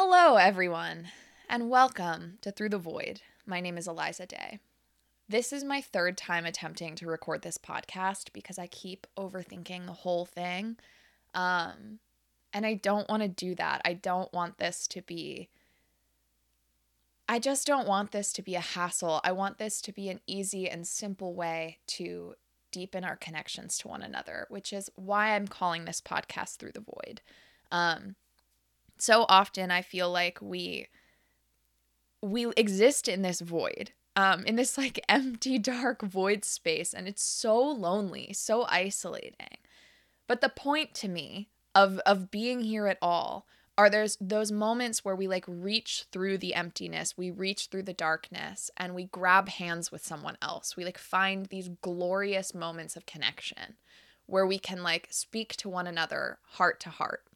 Hello, everyone, and welcome to Through the Void. My name is Eliza Day. This is my third time attempting to record this podcast because I keep overthinking the whole thing. Um, and I don't want to do that. I don't want this to be. I just don't want this to be a hassle. I want this to be an easy and simple way to deepen our connections to one another, which is why I'm calling this podcast Through the Void. Um, so often I feel like we we exist in this void. Um, in this like empty, dark void space, and it's so lonely, so isolating. But the point to me of of being here at all are there's those moments where we like reach through the emptiness, we reach through the darkness, and we grab hands with someone else. We like find these glorious moments of connection where we can like speak to one another heart to heart.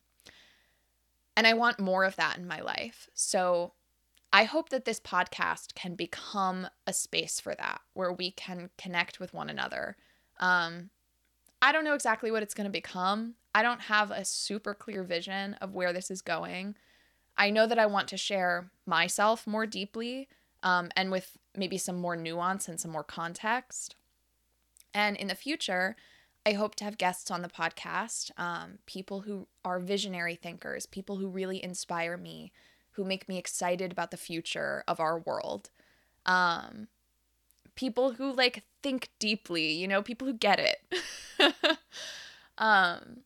And I want more of that in my life. So I hope that this podcast can become a space for that, where we can connect with one another. Um, I don't know exactly what it's going to become. I don't have a super clear vision of where this is going. I know that I want to share myself more deeply um, and with maybe some more nuance and some more context. And in the future, I hope to have guests on the podcast, um, people who are visionary thinkers, people who really inspire me, who make me excited about the future of our world. Um, people who like think deeply, you know, people who get it. um,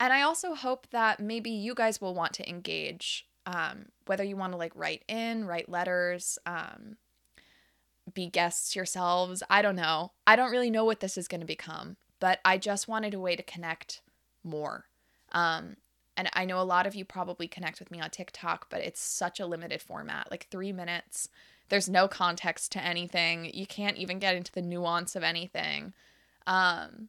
and I also hope that maybe you guys will want to engage, um, whether you want to like write in, write letters, um, be guests yourselves. I don't know. I don't really know what this is going to become but I just wanted a way to connect more. Um, and I know a lot of you probably connect with me on TikTok, but it's such a limited format like three minutes. There's no context to anything. You can't even get into the nuance of anything. Um,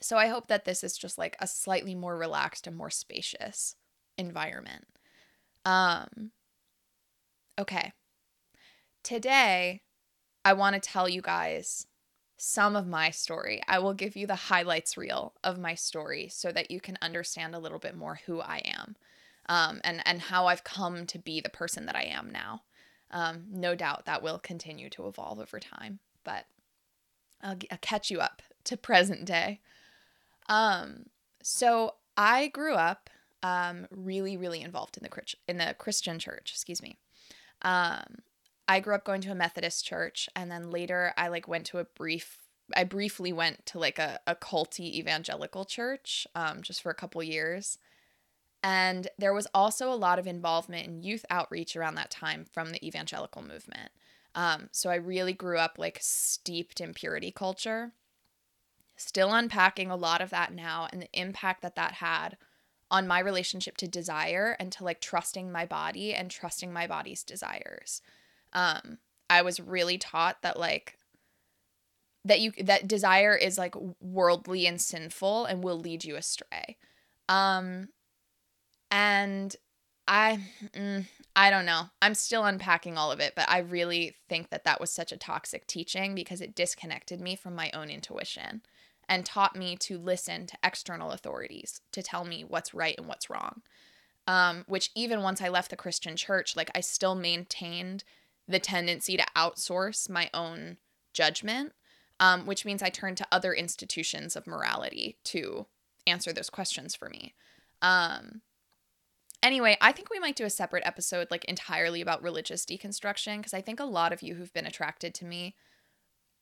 so I hope that this is just like a slightly more relaxed and more spacious environment. Um, okay. Today, I want to tell you guys some of my story. I will give you the highlights reel of my story so that you can understand a little bit more who I am um, and, and how I've come to be the person that I am now. Um, no doubt that will continue to evolve over time, but I'll, I'll catch you up to present day. Um, so I grew up um, really, really involved in the in the Christian church. Excuse me. Um, I grew up going to a Methodist church and then later I like went to a brief I briefly went to like a, a culty evangelical church um, just for a couple years. And there was also a lot of involvement in youth outreach around that time from the evangelical movement. Um, so I really grew up like steeped in purity culture. Still unpacking a lot of that now and the impact that that had on my relationship to desire and to like trusting my body and trusting my body's desires um i was really taught that like that you that desire is like worldly and sinful and will lead you astray. Um and i mm, i don't know. I'm still unpacking all of it but i really think that that was such a toxic teaching because it disconnected me from my own intuition and taught me to listen to external authorities to tell me what's right and what's wrong. Um, which even once i left the christian church like i still maintained the tendency to outsource my own judgment, um, which means I turn to other institutions of morality to answer those questions for me. Um, anyway, I think we might do a separate episode, like entirely about religious deconstruction, because I think a lot of you who've been attracted to me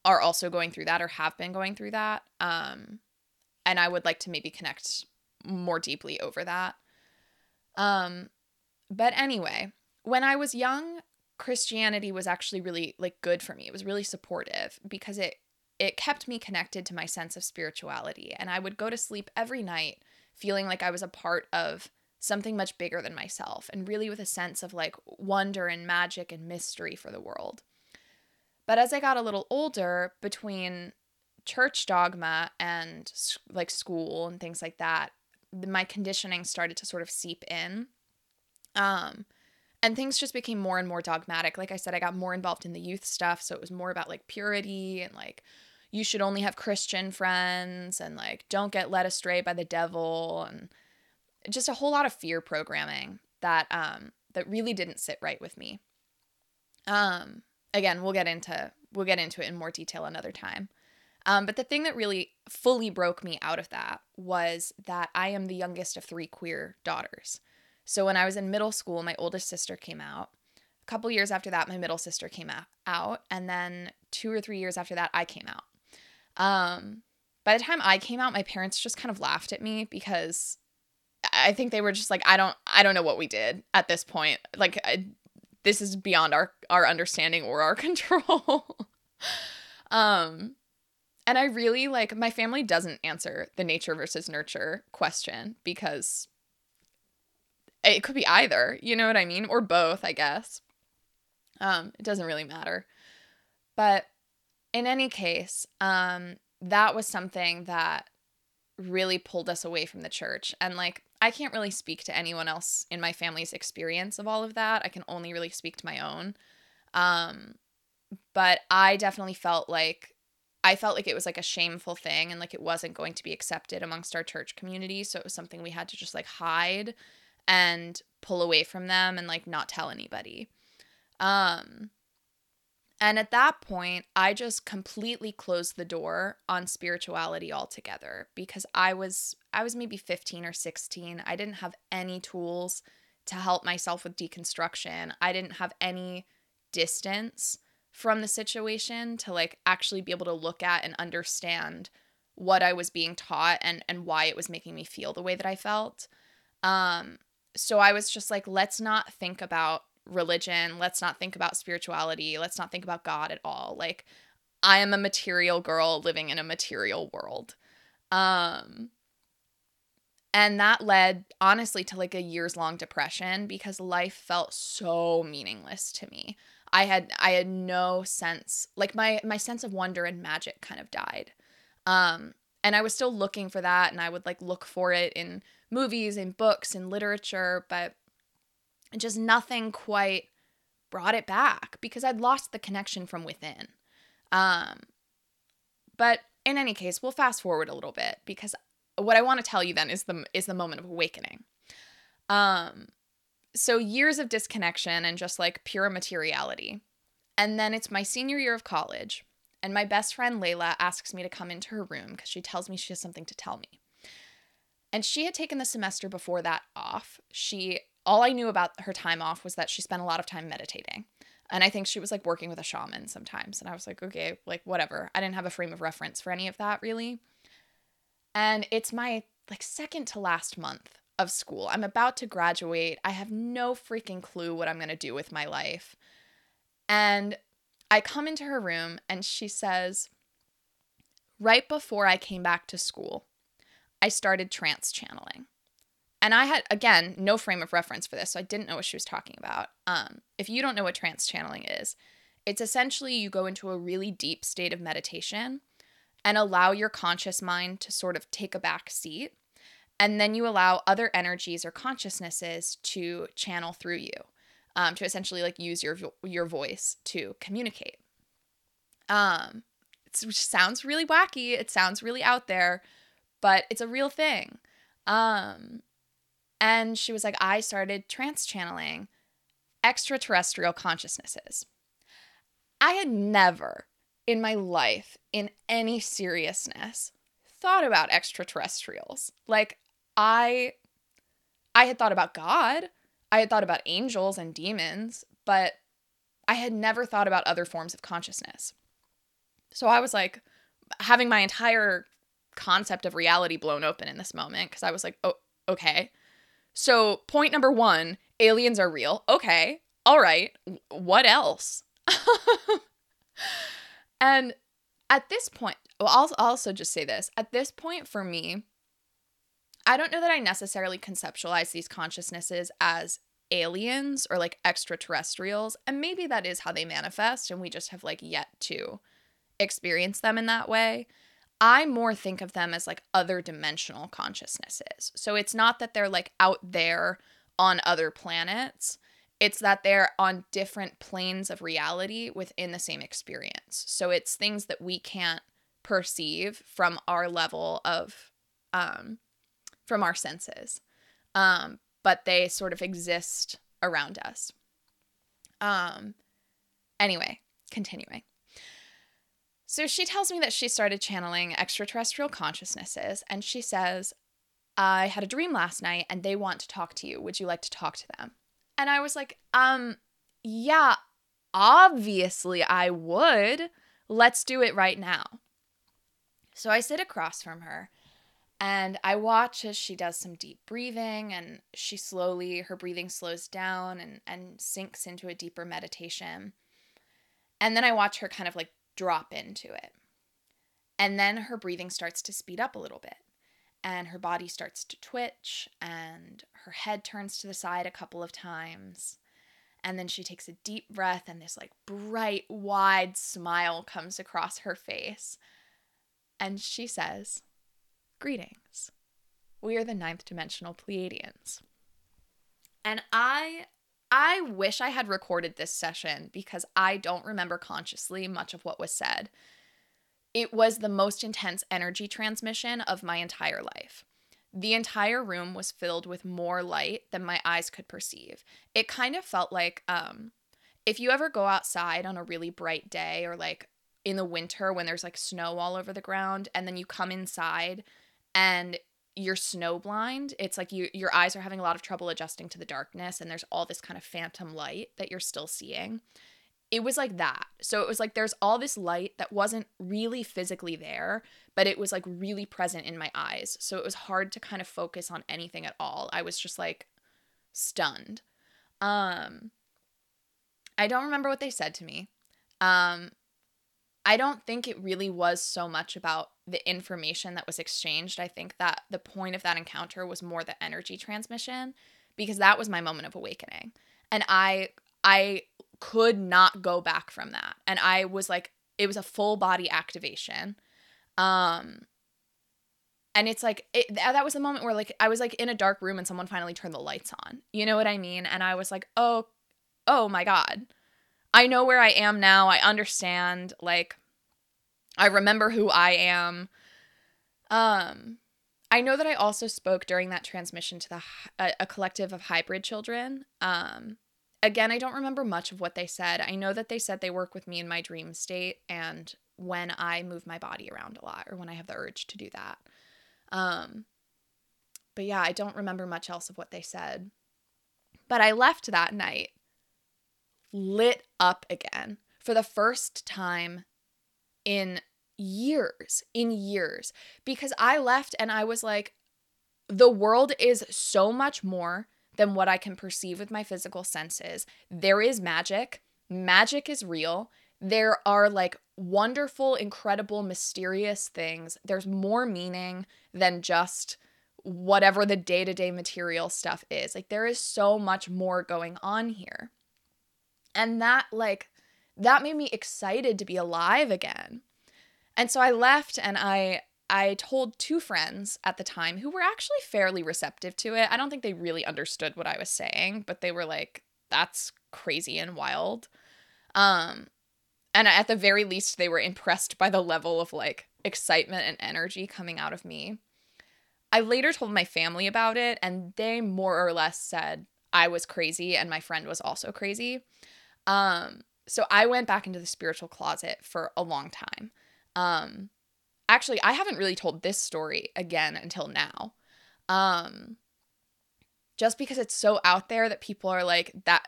are also going through that or have been going through that. Um, and I would like to maybe connect more deeply over that. Um, but anyway, when I was young, Christianity was actually really like good for me. It was really supportive because it it kept me connected to my sense of spirituality and I would go to sleep every night feeling like I was a part of something much bigger than myself and really with a sense of like wonder and magic and mystery for the world. But as I got a little older between church dogma and like school and things like that, my conditioning started to sort of seep in. Um and things just became more and more dogmatic. Like I said, I got more involved in the youth stuff, so it was more about like purity and like you should only have Christian friends and like don't get led astray by the devil and just a whole lot of fear programming that um that really didn't sit right with me. Um again, we'll get into we'll get into it in more detail another time. Um, but the thing that really fully broke me out of that was that I am the youngest of three queer daughters. So when I was in middle school, my oldest sister came out. A couple years after that, my middle sister came out, and then two or three years after that, I came out. Um, by the time I came out, my parents just kind of laughed at me because I think they were just like, I don't, I don't know what we did at this point. Like, I, this is beyond our our understanding or our control. um, and I really like my family doesn't answer the nature versus nurture question because it could be either, you know what I mean, or both, I guess. Um, it doesn't really matter. But in any case, um, that was something that really pulled us away from the church. And like, I can't really speak to anyone else in my family's experience of all of that. I can only really speak to my own. Um, but I definitely felt like I felt like it was like a shameful thing and like it wasn't going to be accepted amongst our church community. So it was something we had to just like hide and pull away from them and like not tell anybody. Um and at that point, I just completely closed the door on spirituality altogether because I was I was maybe 15 or 16. I didn't have any tools to help myself with deconstruction. I didn't have any distance from the situation to like actually be able to look at and understand what I was being taught and and why it was making me feel the way that I felt. Um so I was just like let's not think about religion, let's not think about spirituality, let's not think about God at all. Like I am a material girl living in a material world. Um and that led honestly to like a years long depression because life felt so meaningless to me. I had I had no sense like my my sense of wonder and magic kind of died. Um and I was still looking for that and I would like look for it in movies and books and literature, but just nothing quite brought it back because I'd lost the connection from within. Um but in any case, we'll fast forward a little bit because what I want to tell you then is the is the moment of awakening. Um so years of disconnection and just like pure materiality. And then it's my senior year of college, and my best friend Layla asks me to come into her room because she tells me she has something to tell me. And she had taken the semester before that off. She all I knew about her time off was that she spent a lot of time meditating. And I think she was like working with a shaman sometimes. And I was like, okay, like whatever. I didn't have a frame of reference for any of that really. And it's my like second to last month of school. I'm about to graduate. I have no freaking clue what I'm going to do with my life. And I come into her room and she says, Right before I came back to school, I started trance channeling. And I had, again, no frame of reference for this, so I didn't know what she was talking about. Um, if you don't know what trance channeling is, it's essentially you go into a really deep state of meditation and allow your conscious mind to sort of take a back seat and then you allow other energies or consciousnesses to channel through you um, to essentially like use your your voice to communicate um it sounds really wacky it sounds really out there but it's a real thing um and she was like i started trance channeling extraterrestrial consciousnesses i had never in my life in any seriousness thought about extraterrestrials. Like I I had thought about God. I had thought about angels and demons, but I had never thought about other forms of consciousness. So I was like having my entire concept of reality blown open in this moment because I was like, "Oh, okay." So, point number 1, aliens are real. Okay. All right. What else? and at this point, well, I'll also just say this. At this point for me, I don't know that I necessarily conceptualize these consciousnesses as aliens or like extraterrestrials. And maybe that is how they manifest, and we just have like yet to experience them in that way. I more think of them as like other dimensional consciousnesses. So it's not that they're like out there on other planets, it's that they're on different planes of reality within the same experience. So it's things that we can't perceive from our level of um from our senses. Um, but they sort of exist around us. Um anyway, continuing. So she tells me that she started channeling extraterrestrial consciousnesses and she says, I had a dream last night and they want to talk to you. Would you like to talk to them? And I was like, um, yeah, obviously I would. Let's do it right now. So I sit across from her and I watch as she does some deep breathing and she slowly, her breathing slows down and, and sinks into a deeper meditation. And then I watch her kind of like drop into it. And then her breathing starts to speed up a little bit. And her body starts to twitch, and her head turns to the side a couple of times. And then she takes a deep breath, and this like bright, wide smile comes across her face. And she says, Greetings. We are the ninth dimensional Pleiadians. And I I wish I had recorded this session because I don't remember consciously much of what was said. It was the most intense energy transmission of my entire life. The entire room was filled with more light than my eyes could perceive. It kind of felt like um, if you ever go outside on a really bright day or like in the winter when there's like snow all over the ground and then you come inside and you're snowblind. It's like you your eyes are having a lot of trouble adjusting to the darkness and there's all this kind of phantom light that you're still seeing. It was like that. So it was like there's all this light that wasn't really physically there, but it was like really present in my eyes. So it was hard to kind of focus on anything at all. I was just like stunned. Um I don't remember what they said to me. Um I don't think it really was so much about the information that was exchanged. I think that the point of that encounter was more the energy transmission because that was my moment of awakening. And I I could not go back from that. And I was like it was a full body activation. Um and it's like it, that was the moment where like I was like in a dark room and someone finally turned the lights on. You know what I mean? And I was like, "Oh, oh my god." I know where I am now. I understand like I remember who I am. Um I know that I also spoke during that transmission to the a, a collective of hybrid children. Um again, I don't remember much of what they said. I know that they said they work with me in my dream state and when I move my body around a lot or when I have the urge to do that. Um but yeah, I don't remember much else of what they said. But I left that night lit up again for the first time in years, in years, because I left and I was like, the world is so much more than what I can perceive with my physical senses. There is magic, magic is real. There are like wonderful, incredible, mysterious things. There's more meaning than just whatever the day to day material stuff is. Like, there is so much more going on here. And that, like, that made me excited to be alive again. And so I left and I I told two friends at the time who were actually fairly receptive to it. I don't think they really understood what I was saying, but they were like that's crazy and wild. Um and at the very least they were impressed by the level of like excitement and energy coming out of me. I later told my family about it and they more or less said I was crazy and my friend was also crazy. Um so I went back into the spiritual closet for a long time. Um actually I haven't really told this story again until now. Um just because it's so out there that people are like that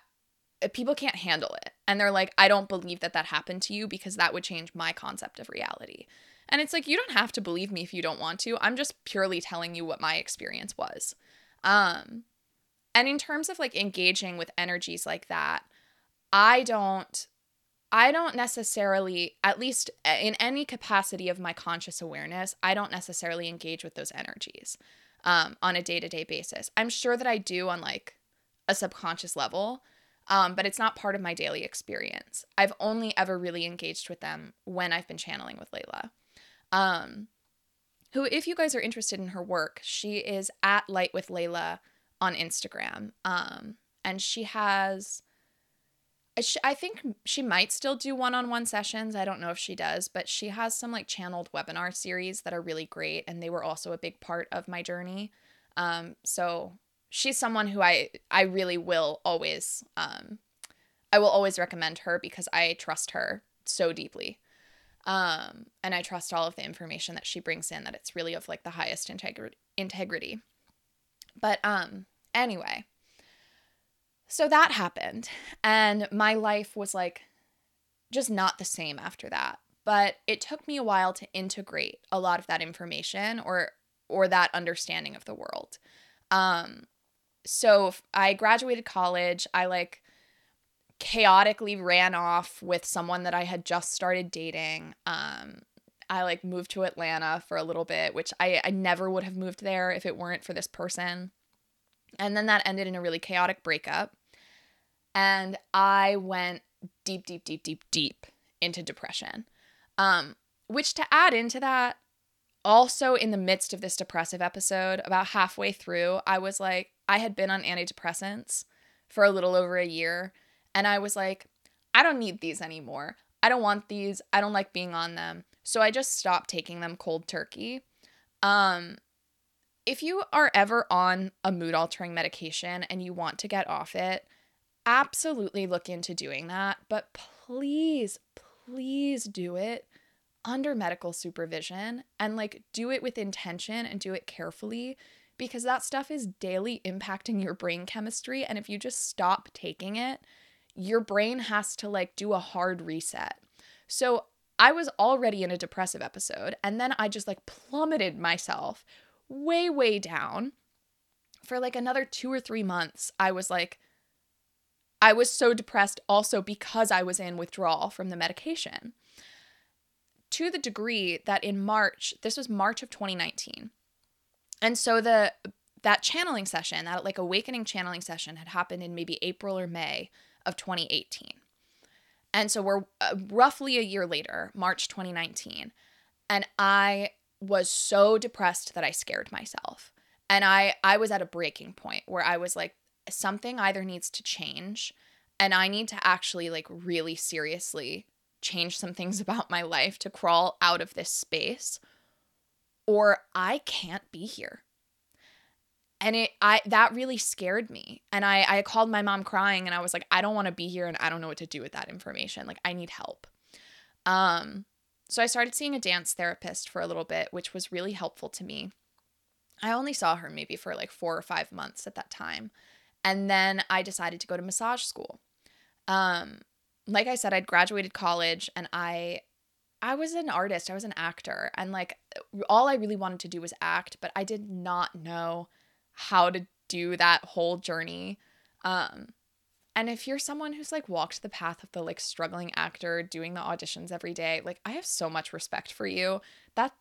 uh, people can't handle it. And they're like I don't believe that that happened to you because that would change my concept of reality. And it's like you don't have to believe me if you don't want to. I'm just purely telling you what my experience was. Um and in terms of like engaging with energies like that, I don't I don't necessarily, at least eh, in any capacity of my conscious awareness, I don't necessarily engage with those energies um, on a day to day basis. I'm sure that I do on like a subconscious level, um, but it's not part of my daily experience. I've only ever really engaged with them when I've been channeling with Layla. Um, who, if you guys are interested in her work, she is at Light with Layla on Instagram. Um, and she has I think she might still do one on one sessions. I don't know if she does, but she has some like channeled webinar series that are really great. And they were also a big part of my journey. Um, so she's someone who I I really will always um I will always recommend her because I trust her so deeply. Um and I trust all of the information that she brings in that it's really of like the highest integrity integrity. But um anyway, so that happened and my life was like just not the same after that. But it took me a while to integrate a lot of that information or or that understanding of the world. Um so I graduated college. I like chaotically ran off with someone that I had just started dating. Um, I like moved to Atlanta for a little bit, which I, I never would have moved there if it weren't for this person. And then that ended in a really chaotic breakup. And I went deep, deep, deep, deep, deep into depression. Um, which to add into that, also in the midst of this depressive episode, about halfway through, I was like, I had been on antidepressants for a little over a year. And I was like, I don't need these anymore. I don't want these. I don't like being on them. So I just stopped taking them cold turkey. Um, if you are ever on a mood altering medication and you want to get off it, absolutely look into doing that. But please, please do it under medical supervision and like do it with intention and do it carefully because that stuff is daily impacting your brain chemistry. And if you just stop taking it, your brain has to like do a hard reset. So I was already in a depressive episode, and then I just like plummeted myself way, way down. For like another two or three months, I was like, I was so depressed also because I was in withdrawal from the medication. To the degree that in March, this was March of 2019, and so the that channeling session, that like awakening channeling session had happened in maybe April or May of 2018. And so we're uh, roughly a year later, March 2019, and I was so depressed that I scared myself. And I I was at a breaking point where I was like something either needs to change and I need to actually like really seriously change some things about my life to crawl out of this space or I can't be here. And it I that really scared me. And I I called my mom crying and I was like I don't want to be here and I don't know what to do with that information. Like I need help. Um so I started seeing a dance therapist for a little bit, which was really helpful to me. I only saw her maybe for like 4 or 5 months at that time. And then I decided to go to massage school. Um like I said I'd graduated college and I I was an artist, I was an actor, and like all I really wanted to do was act, but I did not know how to do that whole journey. Um and if you're someone who's like walked the path of the like struggling actor doing the auditions every day, like I have so much respect for you. That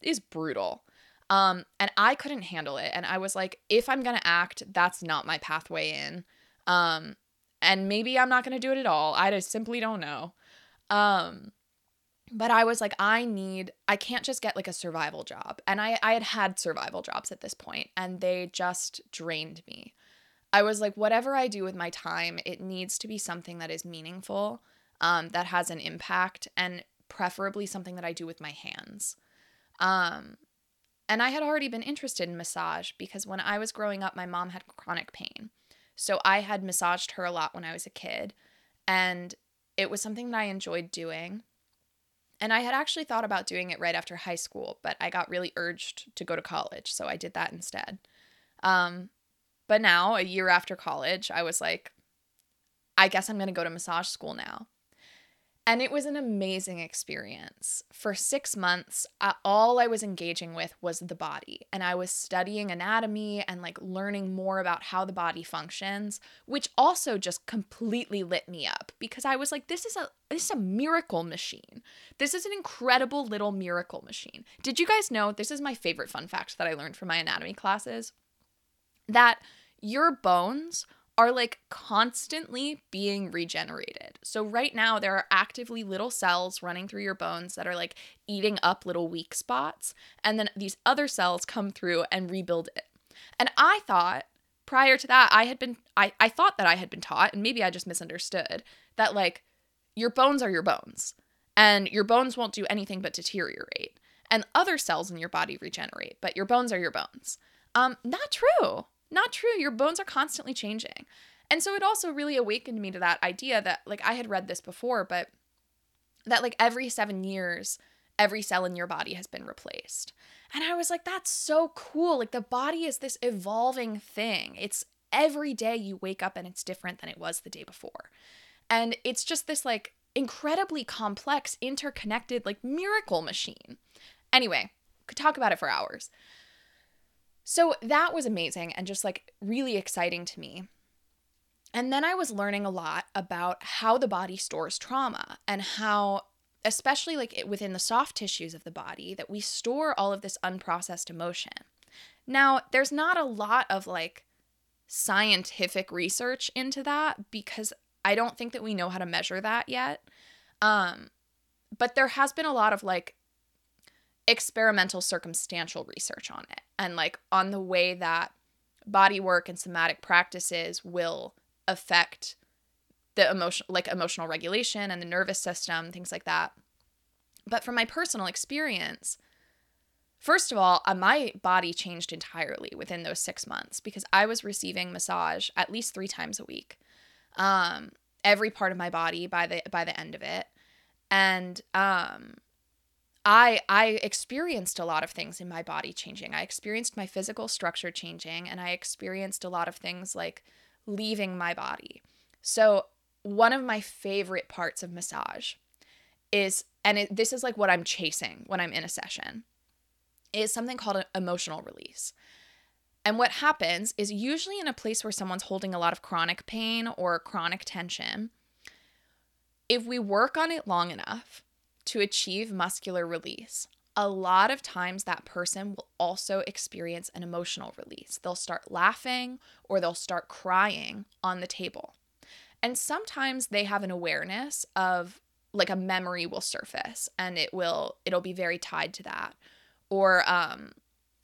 is brutal. Um and I couldn't handle it and I was like if I'm going to act, that's not my pathway in. Um and maybe I'm not going to do it at all. I just simply don't know. Um but I was like, I need, I can't just get like a survival job. And I, I had had survival jobs at this point and they just drained me. I was like, whatever I do with my time, it needs to be something that is meaningful, um, that has an impact, and preferably something that I do with my hands. Um, and I had already been interested in massage because when I was growing up, my mom had chronic pain. So I had massaged her a lot when I was a kid. And it was something that I enjoyed doing. And I had actually thought about doing it right after high school, but I got really urged to go to college, so I did that instead. Um, but now, a year after college, I was like, I guess I'm going to go to massage school now. And it was an amazing experience. For six months, all I was engaging with was the body. And I was studying anatomy and like learning more about how the body functions, which also just completely lit me up because I was like, this is a this is a miracle machine. This is an incredible little miracle machine. Did you guys know this is my favorite fun fact that I learned from my anatomy classes? That your bones are like constantly being regenerated. So, right now, there are actively little cells running through your bones that are like eating up little weak spots. And then these other cells come through and rebuild it. And I thought prior to that, I had been, I, I thought that I had been taught, and maybe I just misunderstood, that like your bones are your bones and your bones won't do anything but deteriorate. And other cells in your body regenerate, but your bones are your bones. Um, not true. Not true. Your bones are constantly changing. And so it also really awakened me to that idea that, like, I had read this before, but that, like, every seven years, every cell in your body has been replaced. And I was like, that's so cool. Like, the body is this evolving thing. It's every day you wake up and it's different than it was the day before. And it's just this, like, incredibly complex, interconnected, like, miracle machine. Anyway, could talk about it for hours. So that was amazing and just like really exciting to me. And then I was learning a lot about how the body stores trauma and how, especially like within the soft tissues of the body, that we store all of this unprocessed emotion. Now, there's not a lot of like scientific research into that because I don't think that we know how to measure that yet. Um, but there has been a lot of like experimental circumstantial research on it. And like on the way that body work and somatic practices will affect the emotion like emotional regulation and the nervous system things like that. But from my personal experience first of all uh, my body changed entirely within those six months because i was receiving massage at least three times a week um, every part of my body by the by the end of it. And um, I I experienced a lot of things in my body changing. I experienced my physical structure changing and I experienced a lot of things like leaving my body. So, one of my favorite parts of massage is and it, this is like what I'm chasing when I'm in a session is something called an emotional release. And what happens is usually in a place where someone's holding a lot of chronic pain or chronic tension, if we work on it long enough, to achieve muscular release, a lot of times that person will also experience an emotional release. They'll start laughing or they'll start crying on the table. And sometimes they have an awareness of like a memory will surface and it will it'll be very tied to that. Or um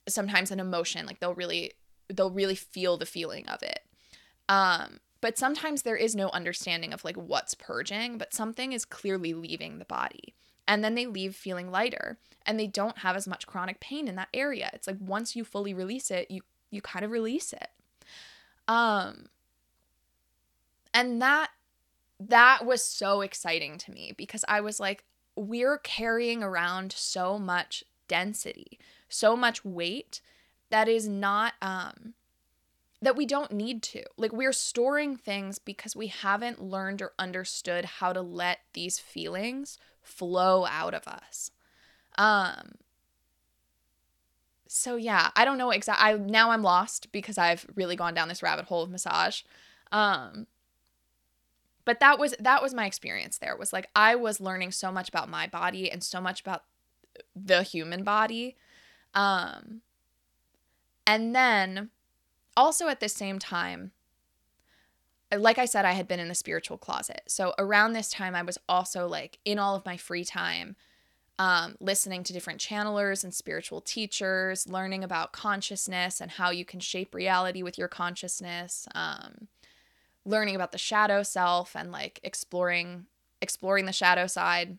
sometimes an emotion like they'll really they'll really feel the feeling of it. Um but sometimes there is no understanding of like what's purging, but something is clearly leaving the body and then they leave feeling lighter and they don't have as much chronic pain in that area. It's like once you fully release it, you you kind of release it. Um and that that was so exciting to me because I was like we're carrying around so much density, so much weight that is not um that we don't need to. Like we're storing things because we haven't learned or understood how to let these feelings flow out of us. Um so yeah, I don't know exactly I now I'm lost because I've really gone down this rabbit hole of massage. Um but that was that was my experience there. Was like I was learning so much about my body and so much about the human body. Um and then also at the same time like I said, I had been in the spiritual closet. So around this time, I was also like in all of my free time, um, listening to different channelers and spiritual teachers, learning about consciousness and how you can shape reality with your consciousness, um, learning about the shadow self and like exploring exploring the shadow side.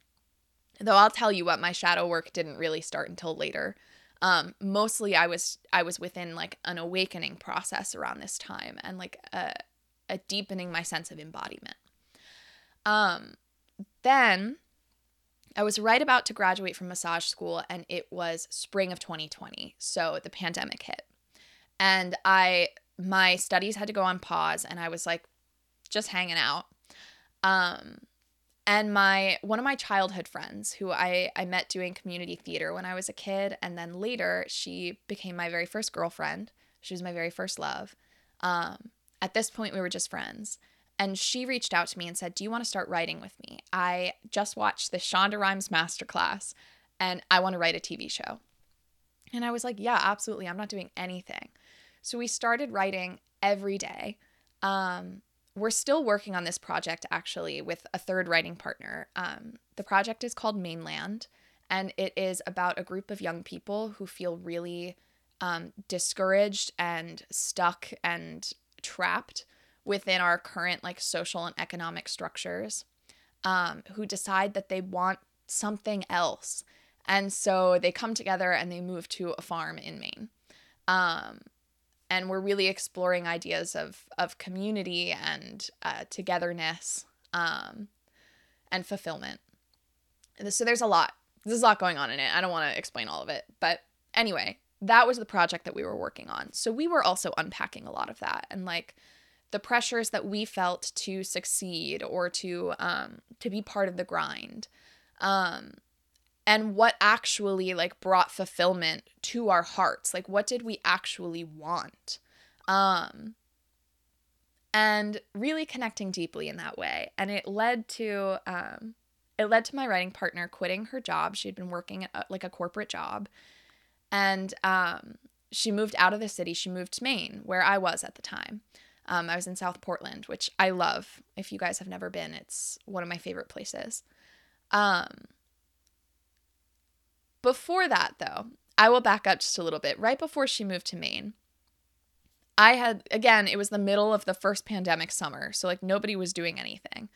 Though I'll tell you what, my shadow work didn't really start until later. Um, mostly I was I was within like an awakening process around this time and like a deepening my sense of embodiment. Um, then I was right about to graduate from massage school, and it was spring of 2020. So the pandemic hit. And I, my studies had to go on pause, and I was like just hanging out. Um, and my one of my childhood friends who I, I met doing community theater when I was a kid, and then later she became my very first girlfriend. She was my very first love. Um, at this point, we were just friends. And she reached out to me and said, Do you want to start writing with me? I just watched the Shonda Rhimes masterclass and I want to write a TV show. And I was like, Yeah, absolutely. I'm not doing anything. So we started writing every day. Um, we're still working on this project actually with a third writing partner. Um, the project is called Mainland, and it is about a group of young people who feel really um, discouraged and stuck and trapped within our current like social and economic structures um, who decide that they want something else and so they come together and they move to a farm in maine um, and we're really exploring ideas of of community and uh, togetherness um, and fulfillment. So there's a lot. There's a lot going on in it. I don't want to explain all of it, but anyway, that was the project that we were working on. So we were also unpacking a lot of that and like the pressures that we felt to succeed or to um, to be part of the grind. Um, and what actually like brought fulfillment to our hearts like what did we actually want um and really connecting deeply in that way and it led to um it led to my writing partner quitting her job she had been working at like a corporate job and um she moved out of the city she moved to maine where i was at the time um, i was in south portland which i love if you guys have never been it's one of my favorite places um before that, though, I will back up just a little bit. Right before she moved to Maine, I had, again, it was the middle of the first pandemic summer. So, like, nobody was doing anything.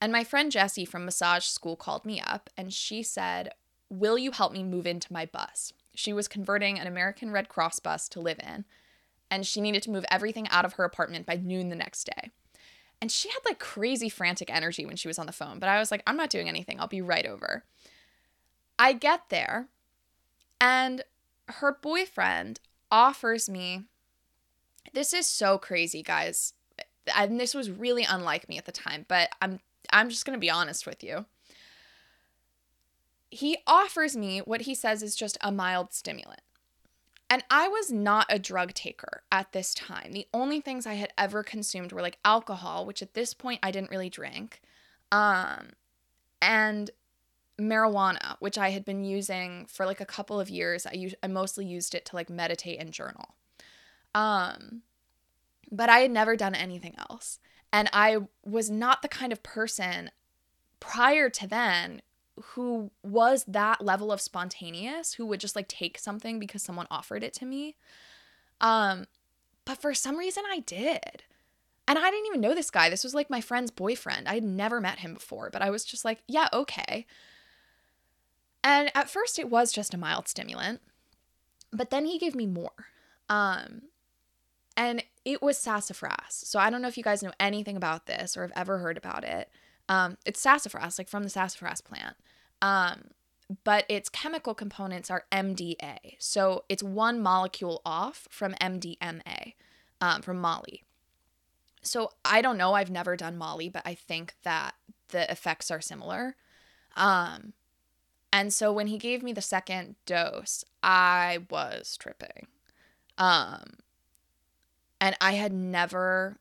And my friend Jessie from massage school called me up and she said, Will you help me move into my bus? She was converting an American Red Cross bus to live in, and she needed to move everything out of her apartment by noon the next day. And she had like crazy frantic energy when she was on the phone, but I was like, I'm not doing anything. I'll be right over. I get there, and her boyfriend offers me this is so crazy, guys. And this was really unlike me at the time, but I'm I'm just going to be honest with you. He offers me what he says is just a mild stimulant. And I was not a drug taker at this time. The only things I had ever consumed were like alcohol, which at this point I didn't really drink, um, and marijuana, which I had been using for like a couple of years. I I mostly used it to like meditate and journal. Um but I had never done anything else. And I was not the kind of person prior to then who was that level of spontaneous, who would just like take something because someone offered it to me. Um but for some reason I did. And I didn't even know this guy. This was like my friend's boyfriend. I had never met him before, but I was just like, yeah, okay. And at first it was just a mild stimulant, but then he gave me more. Um, and it was sassafras. So I don't know if you guys know anything about this or have ever heard about it. Um, it's sassafras, like from the sassafras plant. Um, but its chemical components are MDA. So it's one molecule off from MDMA, um, from Molly. So I don't know. I've never done Molly, but I think that the effects are similar. Um, and so when he gave me the second dose, I was tripping. Um and I had never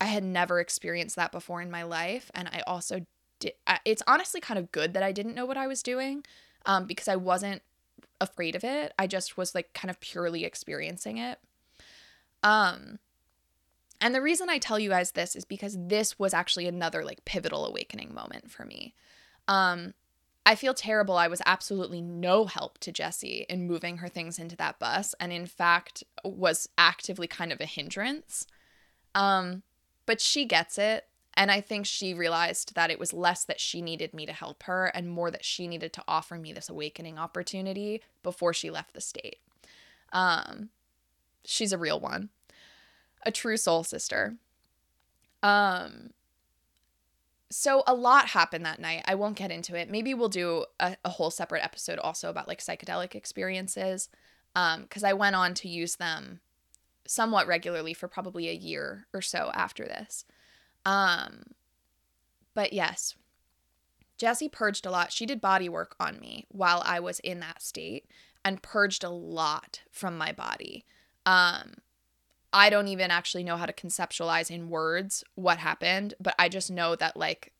I had never experienced that before in my life and I also did it's honestly kind of good that I didn't know what I was doing um because I wasn't afraid of it. I just was like kind of purely experiencing it. Um and the reason I tell you guys this is because this was actually another like pivotal awakening moment for me. Um I feel terrible. I was absolutely no help to Jessie in moving her things into that bus, and in fact, was actively kind of a hindrance. Um, but she gets it. And I think she realized that it was less that she needed me to help her and more that she needed to offer me this awakening opportunity before she left the state. Um, she's a real one, a true soul sister. Um, so a lot happened that night. I won't get into it. Maybe we'll do a, a whole separate episode also about like psychedelic experiences. Um, because I went on to use them somewhat regularly for probably a year or so after this. Um, but yes, Jessie purged a lot. She did body work on me while I was in that state and purged a lot from my body. Um, I don't even actually know how to conceptualize in words what happened, but I just know that like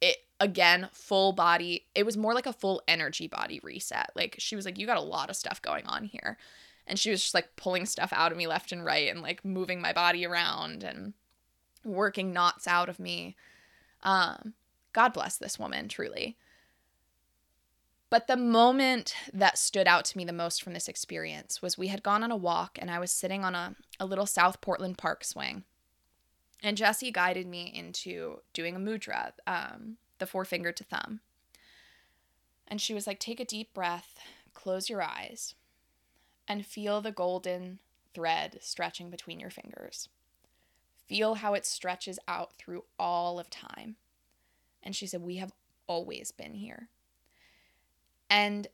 it again, full body, it was more like a full energy body reset. Like she was like, You got a lot of stuff going on here. And she was just like pulling stuff out of me left and right and like moving my body around and working knots out of me. Um, God bless this woman, truly. But the moment that stood out to me the most from this experience was we had gone on a walk and I was sitting on a, a little South Portland park swing. And Jessie guided me into doing a mudra, um, the forefinger to thumb. And she was like, take a deep breath, close your eyes, and feel the golden thread stretching between your fingers. Feel how it stretches out through all of time. And she said, We have always been here. And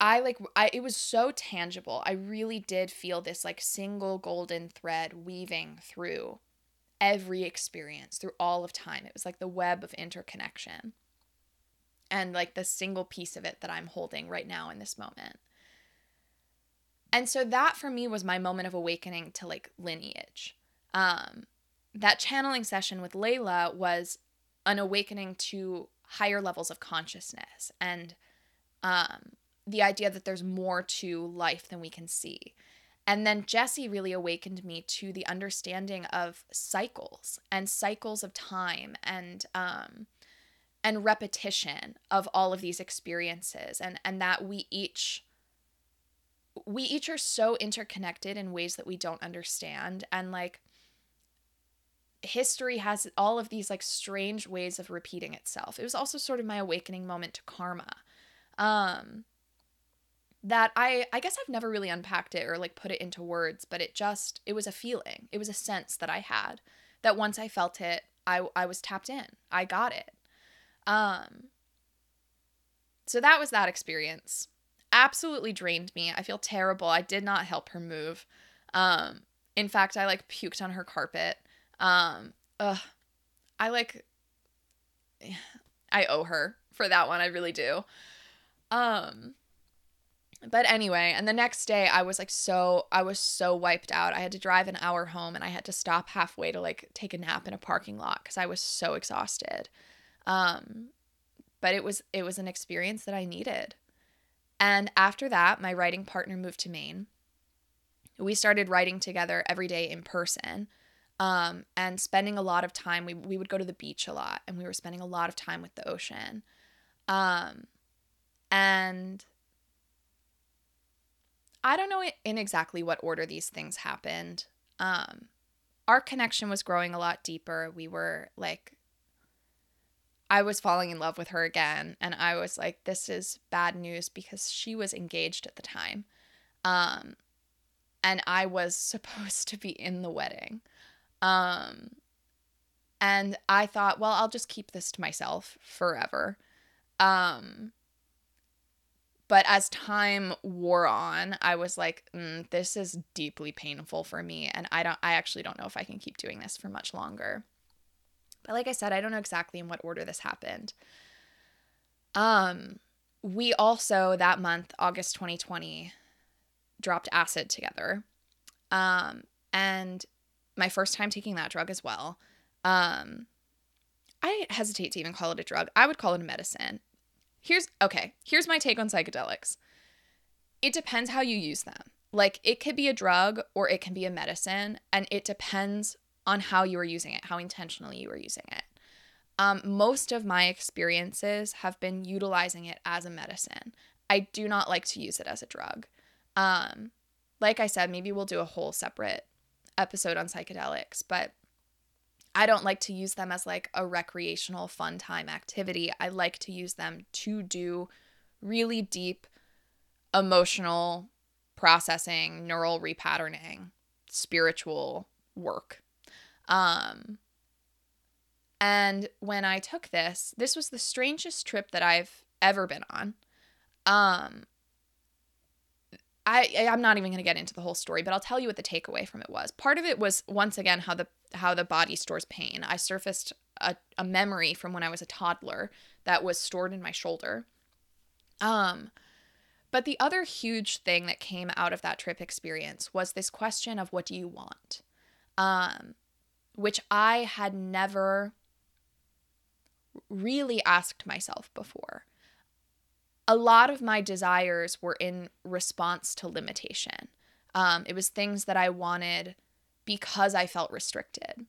I like I it was so tangible. I really did feel this like single golden thread weaving through every experience, through all of time. It was like the web of interconnection. And like the single piece of it that I'm holding right now in this moment. And so that for me was my moment of awakening to like lineage. Um that channeling session with Layla was an awakening to higher levels of consciousness and um the idea that there's more to life than we can see. And then Jessie really awakened me to the understanding of cycles and cycles of time and um, and repetition of all of these experiences and and that we each we each are so interconnected in ways that we don't understand and like history has all of these like strange ways of repeating itself. It was also sort of my awakening moment to karma. Um that I I guess I've never really unpacked it or like put it into words, but it just it was a feeling. It was a sense that I had that once I felt it, I I was tapped in. I got it. Um so that was that experience. Absolutely drained me. I feel terrible. I did not help her move. Um in fact, I like puked on her carpet. Um ugh. I like I owe her for that one. I really do. Um but anyway, and the next day I was like so I was so wiped out. I had to drive an hour home and I had to stop halfway to like take a nap in a parking lot cuz I was so exhausted. Um but it was it was an experience that I needed. And after that, my writing partner moved to Maine. We started writing together every day in person. Um, and spending a lot of time we, we would go to the beach a lot and we were spending a lot of time with the ocean um, and I don't know in exactly what order these things happened. Um, our connection was growing a lot deeper. We were like, I was falling in love with her again. And I was like, this is bad news because she was engaged at the time. Um, and I was supposed to be in the wedding. Um, and I thought, well, I'll just keep this to myself forever. Um, but as time wore on i was like mm, this is deeply painful for me and i don't i actually don't know if i can keep doing this for much longer but like i said i don't know exactly in what order this happened. Um we also that month august 2020 dropped acid together. Um and my first time taking that drug as well. Um i hesitate to even call it a drug. I would call it a medicine. Here's okay, here's my take on psychedelics. It depends how you use them. Like it could be a drug or it can be a medicine, and it depends on how you are using it, how intentionally you are using it. Um, most of my experiences have been utilizing it as a medicine. I do not like to use it as a drug. Um, like I said, maybe we'll do a whole separate episode on psychedelics, but I don't like to use them as like a recreational fun time activity. I like to use them to do really deep emotional processing, neural repatterning, spiritual work. Um and when I took this, this was the strangest trip that I've ever been on. Um I I'm not even going to get into the whole story, but I'll tell you what the takeaway from it was. Part of it was once again how the how the body stores pain. I surfaced a, a memory from when I was a toddler that was stored in my shoulder. Um but the other huge thing that came out of that trip experience was this question of what do you want? Um which I had never really asked myself before a lot of my desires were in response to limitation. Um, it was things that I wanted because I felt restricted.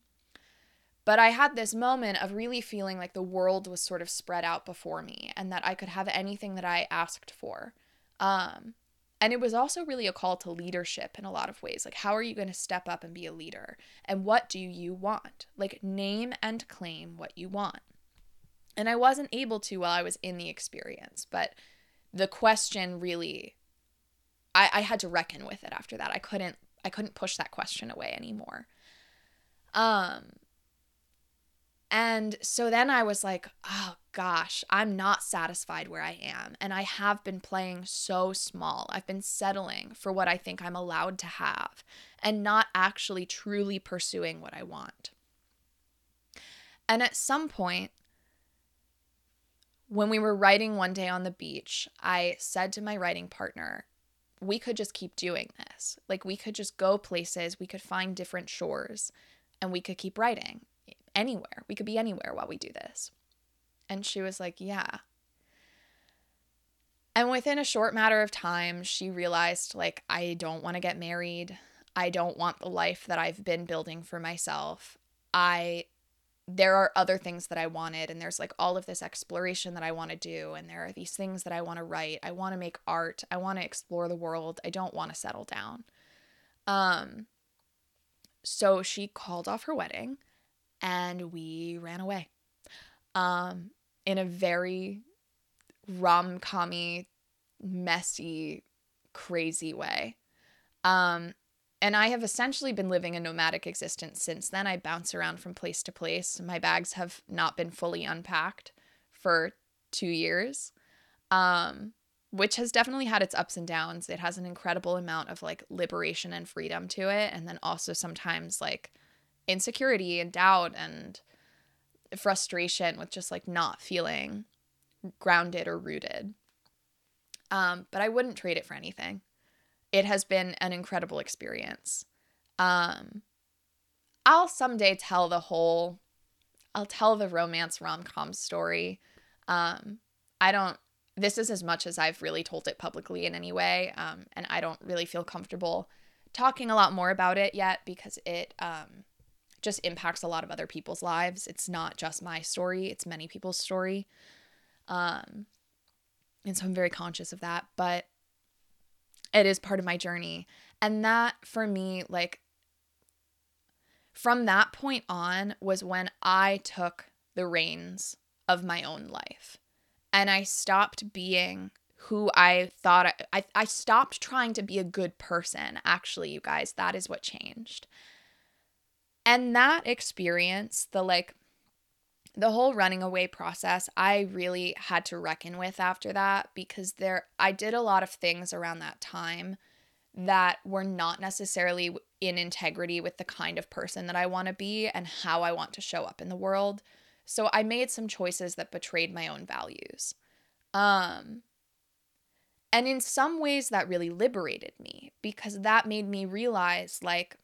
But I had this moment of really feeling like the world was sort of spread out before me and that I could have anything that I asked for. Um, and it was also really a call to leadership in a lot of ways. Like, how are you going to step up and be a leader? And what do you want? Like, name and claim what you want. And I wasn't able to while I was in the experience, but the question really I, I had to reckon with it after that. I couldn't I couldn't push that question away anymore. Um and so then I was like, oh gosh, I'm not satisfied where I am. And I have been playing so small. I've been settling for what I think I'm allowed to have and not actually truly pursuing what I want. And at some point, when we were writing one day on the beach, I said to my writing partner, we could just keep doing this. Like, we could just go places, we could find different shores, and we could keep writing anywhere. We could be anywhere while we do this. And she was like, Yeah. And within a short matter of time, she realized, like, I don't want to get married. I don't want the life that I've been building for myself. I, there are other things that I wanted, and there's like all of this exploration that I want to do, and there are these things that I want to write. I want to make art. I want to explore the world. I don't want to settle down. Um, so she called off her wedding and we ran away. Um, in a very rom commy, messy, crazy way. Um, and I have essentially been living a nomadic existence since then. I bounce around from place to place. My bags have not been fully unpacked for two years, um, which has definitely had its ups and downs. It has an incredible amount of like liberation and freedom to it. And then also sometimes like insecurity and doubt and frustration with just like not feeling grounded or rooted. Um, but I wouldn't trade it for anything. It has been an incredible experience. Um, I'll someday tell the whole, I'll tell the romance rom com story. Um, I don't, this is as much as I've really told it publicly in any way. Um, and I don't really feel comfortable talking a lot more about it yet because it, um, just impacts a lot of other people's lives. It's not just my story, it's many people's story. Um, and so I'm very conscious of that, but it is part of my journey. And that for me, like, from that point on was when I took the reins of my own life. And I stopped being who I thought I, I, I stopped trying to be a good person. Actually, you guys, that is what changed. And that experience, the like, the whole running away process, I really had to reckon with after that because there, I did a lot of things around that time that were not necessarily in integrity with the kind of person that I want to be and how I want to show up in the world. So I made some choices that betrayed my own values. Um, and in some ways, that really liberated me because that made me realize like,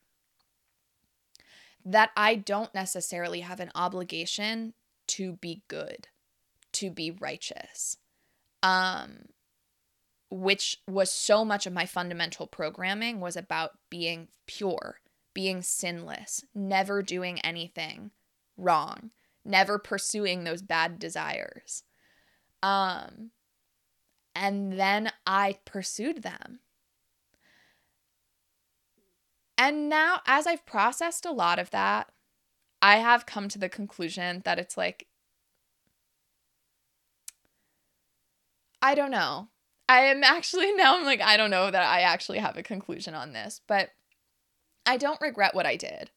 that I don't necessarily have an obligation to be good, to be righteous. Um which was so much of my fundamental programming was about being pure, being sinless, never doing anything wrong, never pursuing those bad desires. Um and then I pursued them and now, as I've processed a lot of that, I have come to the conclusion that it's like, I don't know. I am actually now, I'm like, I don't know that I actually have a conclusion on this, but I don't regret what I did.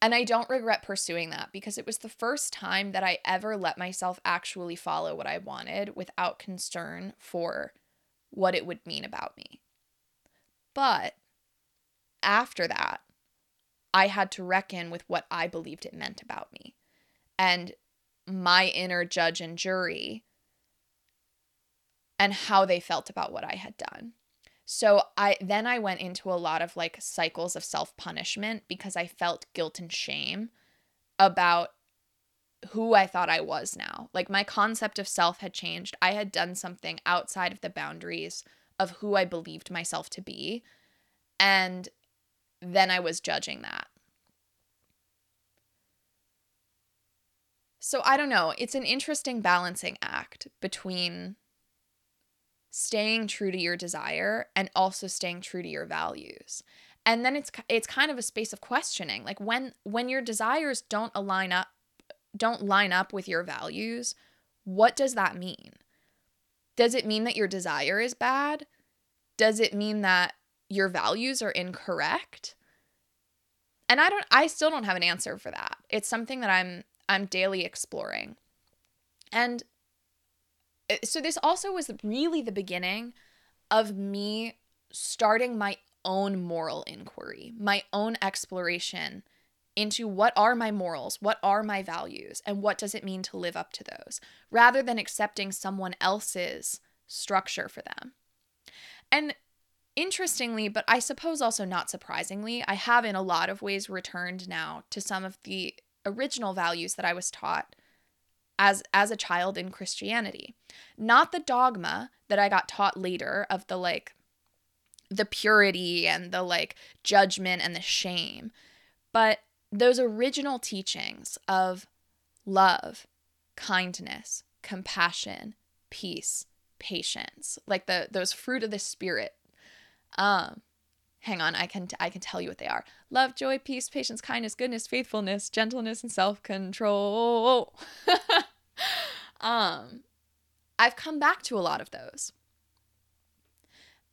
And I don't regret pursuing that because it was the first time that I ever let myself actually follow what I wanted without concern for what it would mean about me. But after that, I had to reckon with what I believed it meant about me. And my inner judge and jury and how they felt about what I had done. So I then I went into a lot of like cycles of self-punishment because I felt guilt and shame about who I thought I was now. Like my concept of self had changed. I had done something outside of the boundaries of who I believed myself to be. And then I was judging that. So I don't know. It's an interesting balancing act between staying true to your desire and also staying true to your values. And then it's it's kind of a space of questioning. Like when when your desires don't align up don't line up with your values, what does that mean? Does it mean that your desire is bad? Does it mean that your values are incorrect? And I don't I still don't have an answer for that. It's something that I'm I'm daily exploring. And uh, so this also was really the beginning of me starting my own moral inquiry, my own exploration into what are my morals, what are my values, and what does it mean to live up to those, rather than accepting someone else's structure for them. And interestingly, but I suppose also not surprisingly, I have in a lot of ways returned now to some of the original values that I was taught as as a child in Christianity. Not the dogma that I got taught later of the like the purity and the like judgment and the shame, but those original teachings of love, kindness, compassion, peace, patience, like the those fruit of the spirit. Um hang on, I can t- I can tell you what they are. Love, joy, peace, patience, kindness, goodness, faithfulness, gentleness and self-control. um I've come back to a lot of those.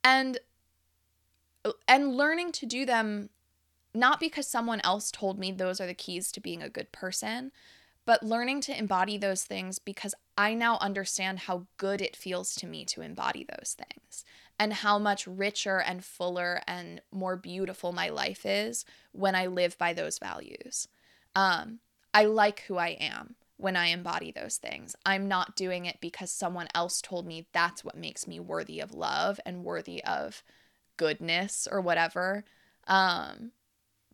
And and learning to do them not because someone else told me those are the keys to being a good person, but learning to embody those things because I now understand how good it feels to me to embody those things and how much richer and fuller and more beautiful my life is when I live by those values. Um, I like who I am when I embody those things. I'm not doing it because someone else told me that's what makes me worthy of love and worthy of goodness or whatever. Um,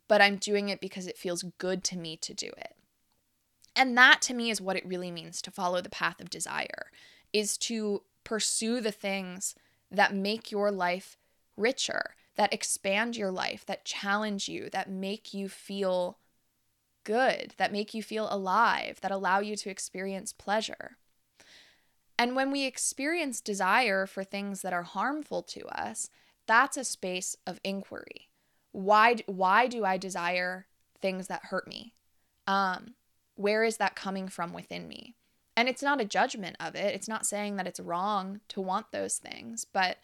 but I'm doing it because it feels good to me to do it. And that to me is what it really means to follow the path of desire is to pursue the things that make your life richer, that expand your life, that challenge you, that make you feel good, that make you feel alive, that allow you to experience pleasure. And when we experience desire for things that are harmful to us, that's a space of inquiry why why do I desire things that hurt me? Um, where is that coming from within me? And it's not a judgment of it. It's not saying that it's wrong to want those things, but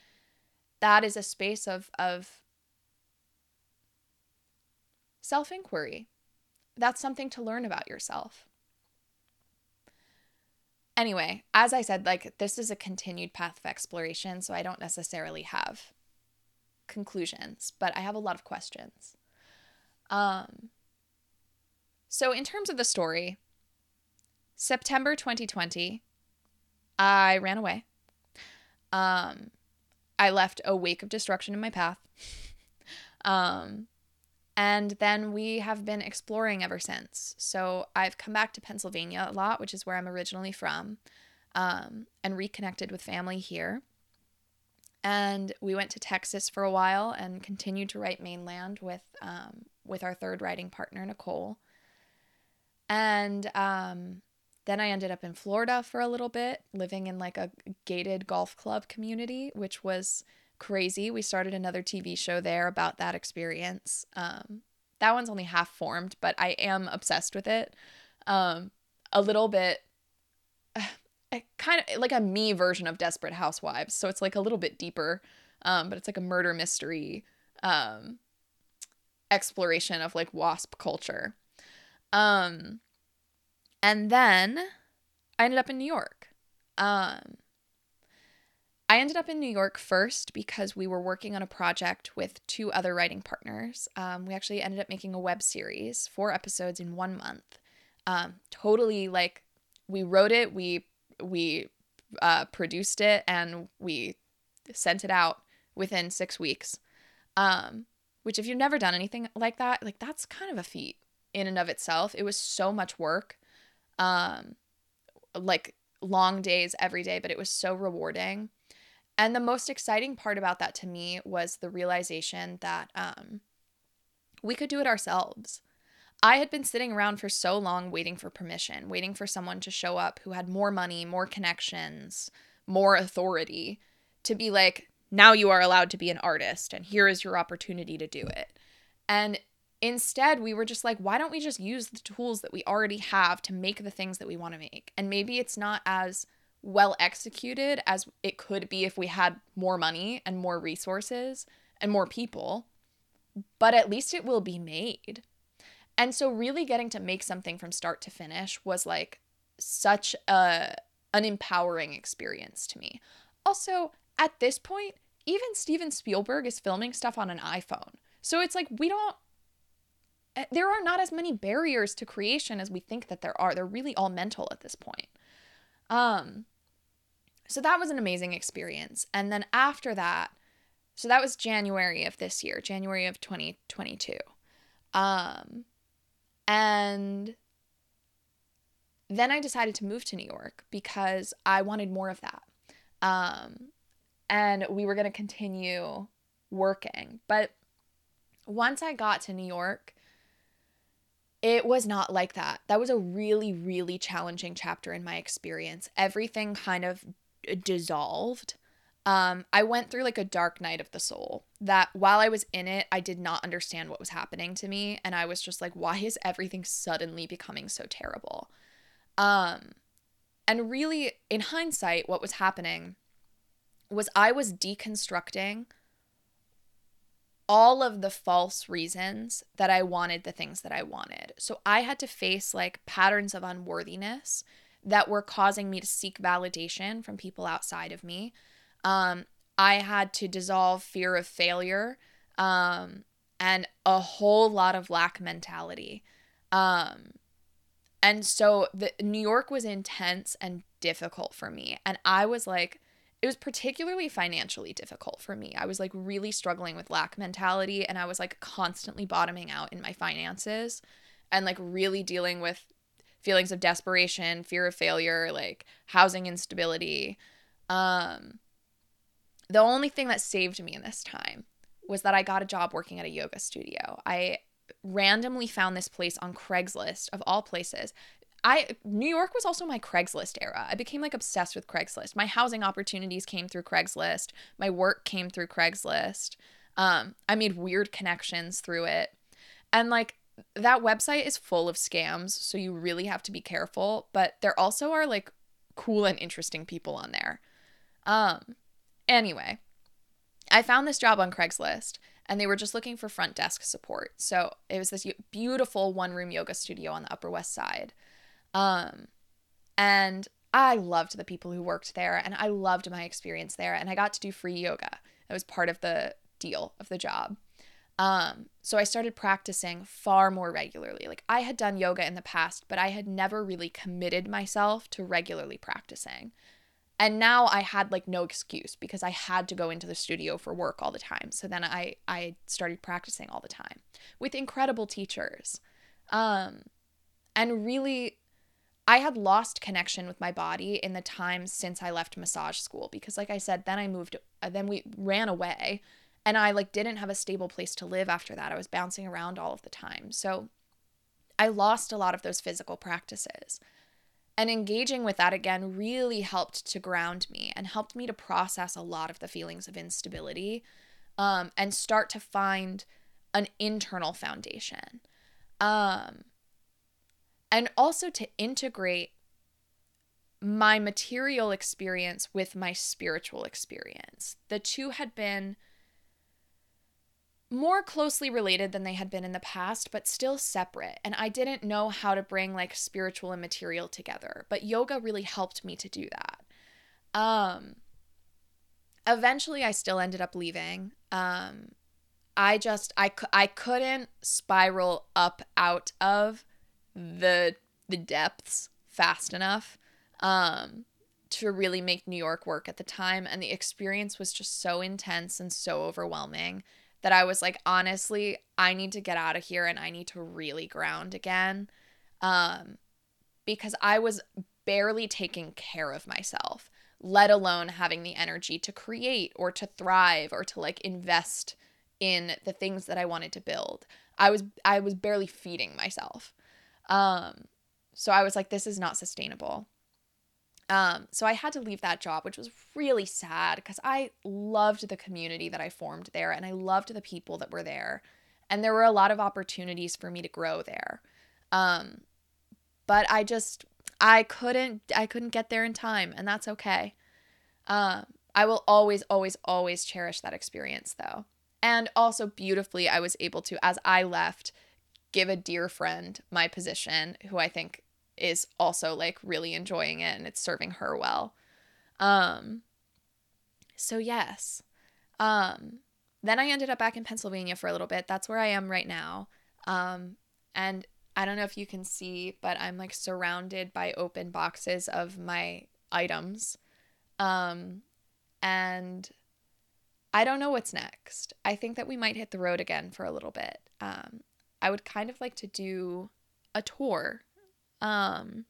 that is a space of of self-inquiry. That's something to learn about yourself. Anyway, as I said, like this is a continued path of exploration, so I don't necessarily have conclusions, but I have a lot of questions. Um, so, in terms of the story, September 2020, I ran away. Um, I left a wake of destruction in my path. um, and then we have been exploring ever since. So I've come back to Pennsylvania a lot, which is where I'm originally from, um, and reconnected with family here. And we went to Texas for a while and continued to write mainland with um, with our third writing partner Nicole. And um, then I ended up in Florida for a little bit, living in like a gated golf club community, which was crazy. We started another TV show there about that experience. Um, that one's only half formed, but I am obsessed with it. Um, a little bit kind of like a me version of Desperate Housewives. So it's like a little bit deeper, um, but it's like a murder mystery um, exploration of like WASP culture. Um, and then I ended up in New York. Um, I ended up in New York first because we were working on a project with two other writing partners. Um, we actually ended up making a web series, four episodes in one month. Um, totally like we wrote it, we we uh, produced it and we sent it out within six weeks. Um, which, if you've never done anything like that, like that's kind of a feat in and of itself. It was so much work, um, like long days every day, but it was so rewarding. And the most exciting part about that to me was the realization that um, we could do it ourselves. I had been sitting around for so long waiting for permission, waiting for someone to show up who had more money, more connections, more authority to be like, now you are allowed to be an artist and here is your opportunity to do it. And instead, we were just like, why don't we just use the tools that we already have to make the things that we want to make? And maybe it's not as well executed as it could be if we had more money and more resources and more people, but at least it will be made. And so really getting to make something from start to finish was like such a an empowering experience to me. Also, at this point, even Steven Spielberg is filming stuff on an iPhone. So it's like we don't there are not as many barriers to creation as we think that there are. They're really all mental at this point. Um so that was an amazing experience. And then after that, so that was January of this year, January of 2022. Um and then I decided to move to New York because I wanted more of that. Um, and we were going to continue working. But once I got to New York, it was not like that. That was a really, really challenging chapter in my experience. Everything kind of dissolved. Um, I went through like a dark night of the soul that while I was in it, I did not understand what was happening to me. And I was just like, why is everything suddenly becoming so terrible? Um, and really, in hindsight, what was happening was I was deconstructing all of the false reasons that I wanted the things that I wanted. So I had to face like patterns of unworthiness that were causing me to seek validation from people outside of me. Um, I had to dissolve fear of failure um, and a whole lot of lack mentality. Um, and so the New York was intense and difficult for me. And I was like, it was particularly financially difficult for me. I was like really struggling with lack mentality and I was like constantly bottoming out in my finances and like really dealing with feelings of desperation, fear of failure, like housing instability. Um the only thing that saved me in this time was that I got a job working at a yoga studio. I randomly found this place on Craigslist of all places. I New York was also my Craigslist era. I became like obsessed with Craigslist. My housing opportunities came through Craigslist. My work came through Craigslist. Um, I made weird connections through it. And like that website is full of scams, so you really have to be careful, but there also are like cool and interesting people on there. Um anyway, I found this job on Craigslist and they were just looking for front desk support. So it was this beautiful one room yoga studio on the Upper West Side. Um, and I loved the people who worked there and I loved my experience there. And I got to do free yoga. That was part of the deal of the job. Um, so I started practicing far more regularly. Like I had done yoga in the past, but I had never really committed myself to regularly practicing. And now I had like no excuse because I had to go into the studio for work all the time. So then I I started practicing all the time with incredible teachers. Um and really I had lost connection with my body in the time since I left massage school because like I said then I moved uh, then we ran away and I like didn't have a stable place to live after that. I was bouncing around all of the time. So I lost a lot of those physical practices. And engaging with that again really helped to ground me and helped me to process a lot of the feelings of instability um, and start to find an internal foundation. Um, and also to integrate my material experience with my spiritual experience. The two had been more closely related than they had been in the past, but still separate. And I didn't know how to bring like spiritual and material together, but yoga really helped me to do that. Um eventually I still ended up leaving. Um I just I I couldn't spiral up out of the the depths fast enough um to really make New York work at the time and the experience was just so intense and so overwhelming that I was like, honestly, I need to get out of here and I need to really ground again. Um, because I was barely taking care of myself, let alone having the energy to create or to thrive or to like invest in the things that I wanted to build. I was I was barely feeding myself. Um, so I was like, this is not sustainable. Um, so I had to leave that job, which was really sad because I loved the community that I formed there and I loved the people that were there. And there were a lot of opportunities for me to grow there. Um, but I just I couldn't I couldn't get there in time and that's okay. Um, I will always always always cherish that experience though. And also beautifully, I was able to, as I left, give a dear friend my position who I think is also like really enjoying it and it's serving her well. Um so yes. Um then I ended up back in Pennsylvania for a little bit. That's where I am right now. Um and I don't know if you can see, but I'm like surrounded by open boxes of my items. Um and I don't know what's next. I think that we might hit the road again for a little bit. Um, I would kind of like to do a tour. Um,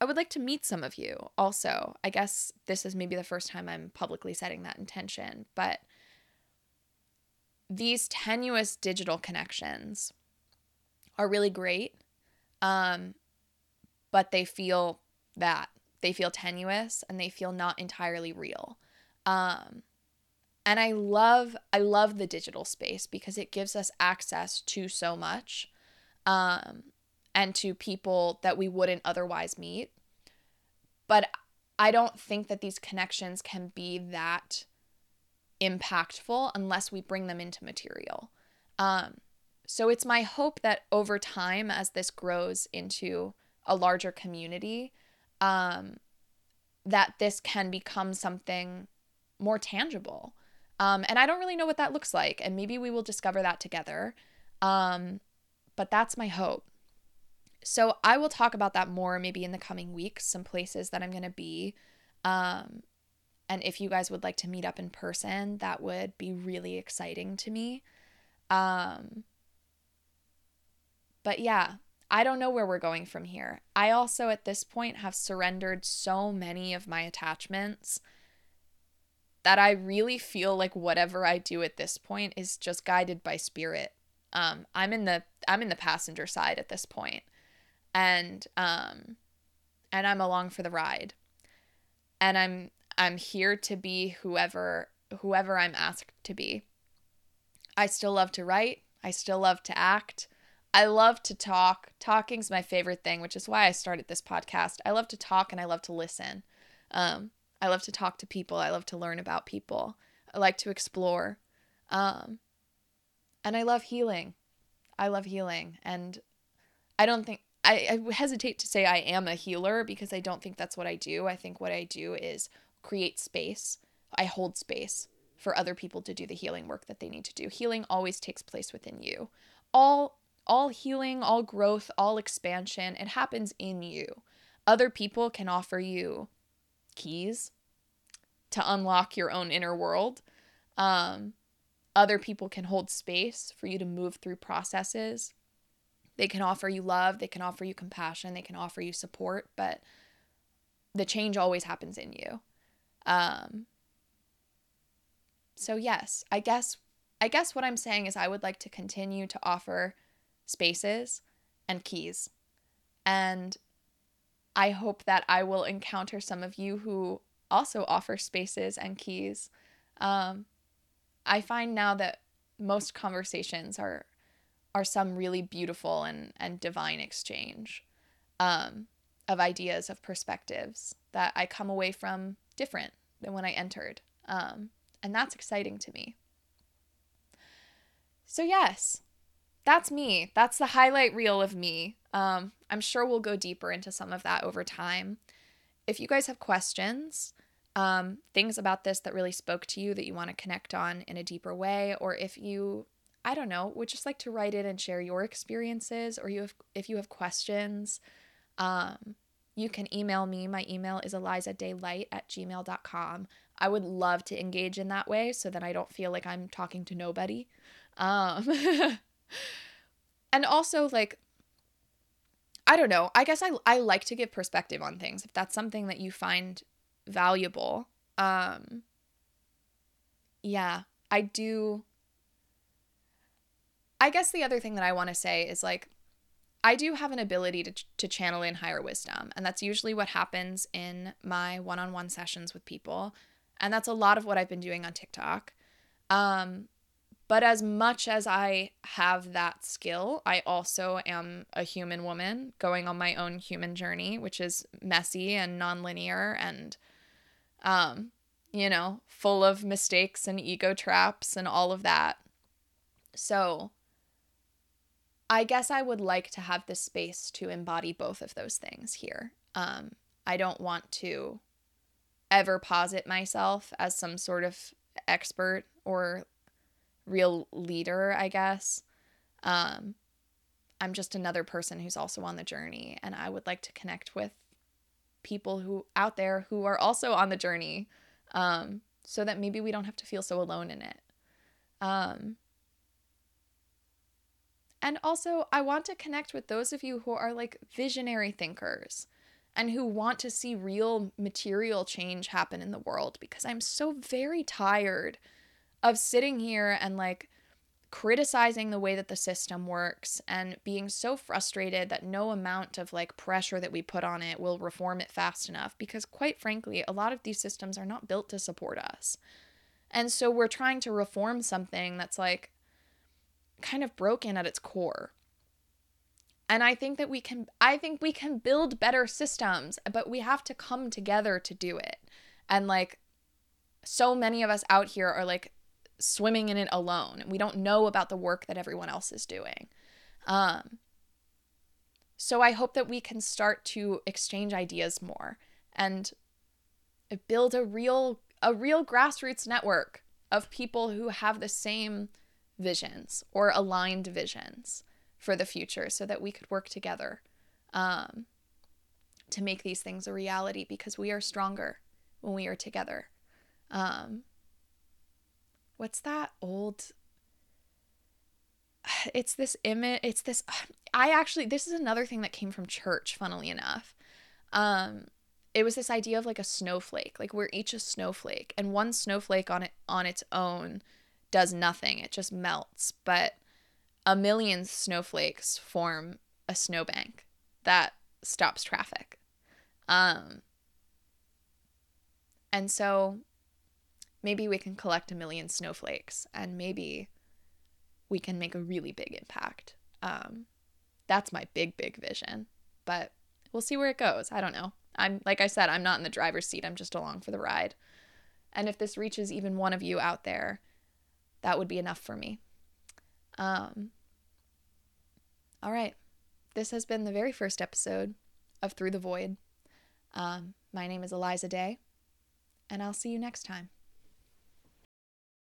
I would like to meet some of you also. I guess this is maybe the first time I'm publicly setting that intention, but these tenuous digital connections are really great. Um, but they feel that they feel tenuous and they feel not entirely real. Um, and I love I love the digital space because it gives us access to so much um, and to people that we wouldn't otherwise meet. But I don't think that these connections can be that impactful unless we bring them into material. Um, so it's my hope that over time, as this grows into a larger community, um, that this can become something more tangible. Um, and I don't really know what that looks like. And maybe we will discover that together. Um, but that's my hope. So I will talk about that more maybe in the coming weeks, some places that I'm going to be. Um, and if you guys would like to meet up in person, that would be really exciting to me. Um, but yeah, I don't know where we're going from here. I also, at this point, have surrendered so many of my attachments that I really feel like whatever I do at this point is just guided by spirit. Um, I'm in the I'm in the passenger side at this point, and um, and I'm along for the ride, and I'm I'm here to be whoever whoever I'm asked to be. I still love to write. I still love to act. I love to talk. Talking's my favorite thing, which is why I started this podcast. I love to talk and I love to listen. Um, I love to talk to people. I love to learn about people. I like to explore. Um, and I love healing. I love healing. And I don't think, I, I hesitate to say I am a healer because I don't think that's what I do. I think what I do is create space. I hold space for other people to do the healing work that they need to do. Healing always takes place within you. All all healing, all growth, all expansion, it happens in you. Other people can offer you keys to unlock your own inner world. Um, other people can hold space for you to move through processes. They can offer you love, they can offer you compassion, they can offer you support, but the change always happens in you. Um, so yes, I guess I guess what I'm saying is I would like to continue to offer spaces and keys. And I hope that I will encounter some of you who also offer spaces and keys. Um, I find now that most conversations are are some really beautiful and, and divine exchange um, of ideas, of perspectives that I come away from different than when I entered. Um, and that's exciting to me. So, yes, that's me. That's the highlight reel of me. Um, I'm sure we'll go deeper into some of that over time. If you guys have questions, um, things about this that really spoke to you that you want to connect on in a deeper way, or if you, I don't know, would just like to write in and share your experiences, or you have, if you have questions, um, you can email me. My email is elizadaylight at gmail.com. I would love to engage in that way so that I don't feel like I'm talking to nobody. Um, and also like I don't know. I guess I I like to give perspective on things if that's something that you find valuable. Um yeah, I do I guess the other thing that I want to say is like I do have an ability to to channel in higher wisdom, and that's usually what happens in my one-on-one sessions with people, and that's a lot of what I've been doing on TikTok. Um but as much as I have that skill, I also am a human woman going on my own human journey, which is messy and nonlinear and um you know, full of mistakes and ego traps and all of that. So I guess I would like to have the space to embody both of those things here. Um, I don't want to ever posit myself as some sort of expert or real leader, I guess. Um, I'm just another person who's also on the journey, and I would like to connect with people who out there who are also on the journey, um, so that maybe we don't have to feel so alone in it. Um, and also, I want to connect with those of you who are like visionary thinkers and who want to see real material change happen in the world because I'm so very tired of sitting here and like criticizing the way that the system works and being so frustrated that no amount of like pressure that we put on it will reform it fast enough because quite frankly a lot of these systems are not built to support us. And so we're trying to reform something that's like kind of broken at its core. And I think that we can I think we can build better systems, but we have to come together to do it. And like so many of us out here are like swimming in it alone. We don't know about the work that everyone else is doing. Um so I hope that we can start to exchange ideas more and build a real a real grassroots network of people who have the same visions or aligned visions for the future so that we could work together um, to make these things a reality because we are stronger when we are together. Um, what's that old? It's this image, it's this. I actually, this is another thing that came from church, funnily enough. Um, it was this idea of like a snowflake like we're each a snowflake and one snowflake on it on its own does nothing, it just melts. But a million snowflakes form a snowbank that stops traffic. Um, and so maybe we can collect a million snowflakes and maybe we can make a really big impact. Um, that's my big, big vision. But we'll see where it goes. I don't know. I'm, like I said, I'm not in the driver's seat, I'm just along for the ride. And if this reaches even one of you out there, that would be enough for me. Um, all right. This has been the very first episode of Through the Void. Um, my name is Eliza Day, and I'll see you next time.